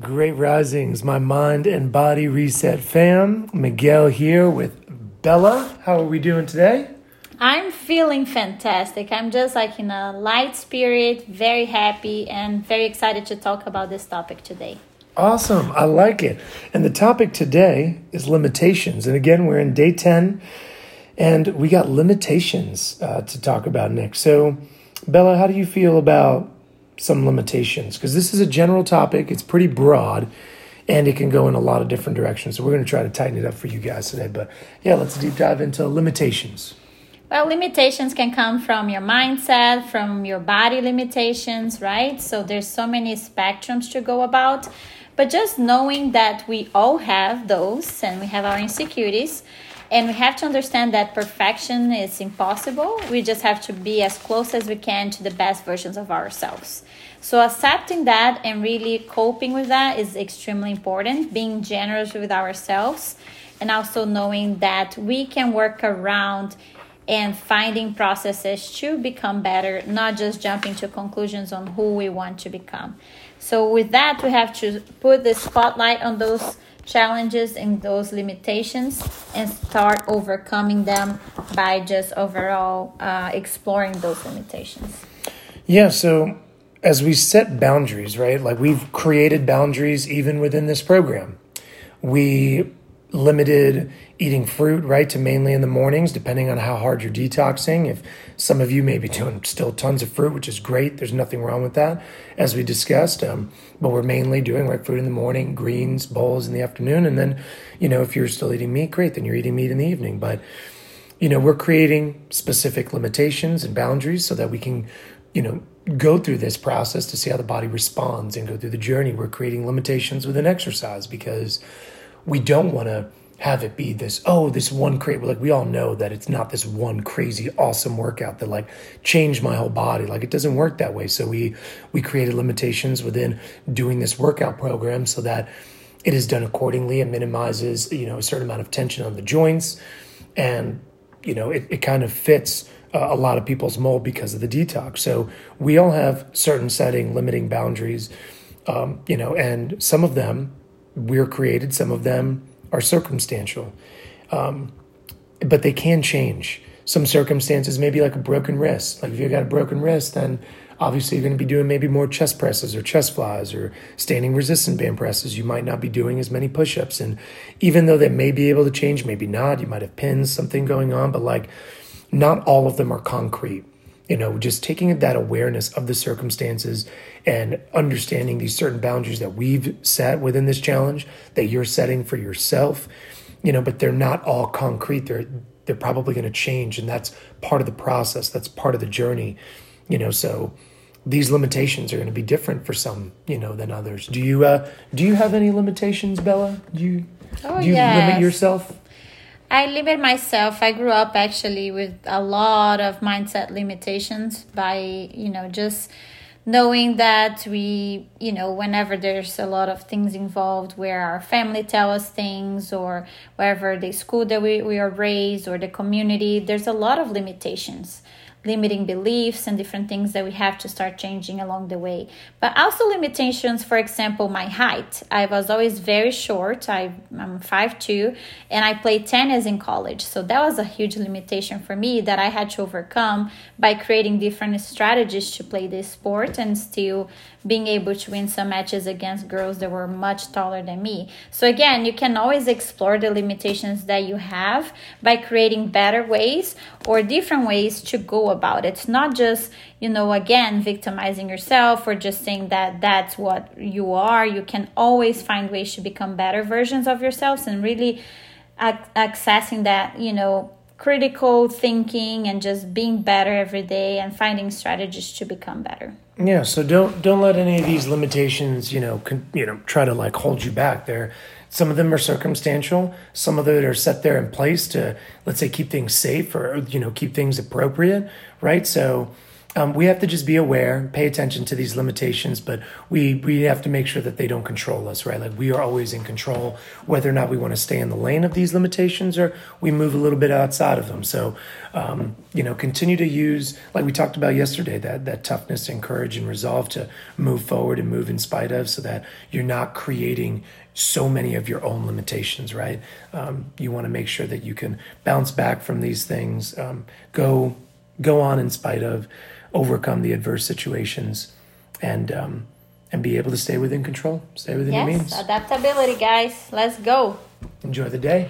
Great risings, my mind and body reset fam. Miguel here with Bella. How are we doing today? I'm feeling fantastic. I'm just like in a light spirit, very happy, and very excited to talk about this topic today. Awesome. I like it. And the topic today is limitations. And again, we're in day 10 and we got limitations uh, to talk about next. So, Bella, how do you feel about some limitations because this is a general topic. It's pretty broad and it can go in a lot of different directions. So we're going to try to tighten it up for you guys today. But yeah, let's deep dive into limitations. Well, limitations can come from your mindset, from your body limitations, right? So there's so many spectrums to go about. But just knowing that we all have those and we have our insecurities, and we have to understand that perfection is impossible. We just have to be as close as we can to the best versions of ourselves. So, accepting that and really coping with that is extremely important. Being generous with ourselves and also knowing that we can work around and finding processes to become better, not just jumping to conclusions on who we want to become. So, with that, we have to put the spotlight on those challenges and those limitations and start overcoming them by just overall uh, exploring those limitations. Yeah, so as we set boundaries, right? Like we've created boundaries even within this program. We limited eating fruit, right, to mainly in the mornings, depending on how hard you're detoxing. If some of you may be doing still tons of fruit, which is great, there's nothing wrong with that, as we discussed. Um, but we're mainly doing like fruit in the morning, greens, bowls in the afternoon, and then, you know, if you're still eating meat, great, then you're eating meat in the evening. But you know, we're creating specific limitations and boundaries so that we can, you know, go through this process to see how the body responds and go through the journey. We're creating limitations within exercise because we don't want to have it be this oh this one crazy like we all know that it's not this one crazy awesome workout that like changed my whole body. Like it doesn't work that way. So we we created limitations within doing this workout program so that it is done accordingly it minimizes you know a certain amount of tension on the joints. And you know it, it kind of fits uh, a lot of people's mold because of the detox. So we all have certain setting limiting boundaries um, you know and some of them we're created some of them are circumstantial, um, but they can change. Some circumstances maybe like a broken wrist. Like if you've got a broken wrist, then obviously you're going to be doing maybe more chest presses or chest flies or standing resistant band presses. You might not be doing as many push ups. And even though they may be able to change, maybe not, you might have pins, something going on, but like not all of them are concrete you know, just taking that awareness of the circumstances and understanding these certain boundaries that we've set within this challenge that you're setting for yourself, you know, but they're not all concrete. They're they're probably going to change and that's part of the process. That's part of the journey, you know, so these limitations are going to be different for some, you know, than others. Do you uh do you have any limitations, Bella? Do you oh, do you yes. limit yourself? I limit myself. I grew up actually with a lot of mindset limitations by, you know, just knowing that we, you know, whenever there's a lot of things involved where our family tell us things or wherever the school that we, we are raised or the community, there's a lot of limitations limiting beliefs and different things that we have to start changing along the way. But also limitations, for example, my height. I was always very short. I, I'm 5'2 and I played tennis in college. So that was a huge limitation for me that I had to overcome by creating different strategies to play this sport and still being able to win some matches against girls that were much taller than me. So again, you can always explore the limitations that you have by creating better ways or different ways to go about it. It's not just, you know, again, victimizing yourself or just saying that that's what you are. You can always find ways to become better versions of yourselves and really ac- accessing that, you know, critical thinking and just being better every day and finding strategies to become better. Yeah, so don't don't let any of these limitations, you know, con, you know, try to like hold you back. There, some of them are circumstantial. Some of them are set there in place to, let's say, keep things safe or you know keep things appropriate, right? So, um, we have to just be aware, pay attention to these limitations, but we we have to make sure that they don't control us, right? Like we are always in control, whether or not we want to stay in the lane of these limitations or we move a little bit outside of them. So, um, you know, continue to use, like we talked about yesterday, that that toughness and courage and resolve to move forward and move in spite of, so that you're not creating so many of your own limitations, right? Um, you want to make sure that you can bounce back from these things, um, go go on in spite of overcome the adverse situations and um, and be able to stay within control, stay within yes, your means. adaptability, guys. Let's go. Enjoy the day.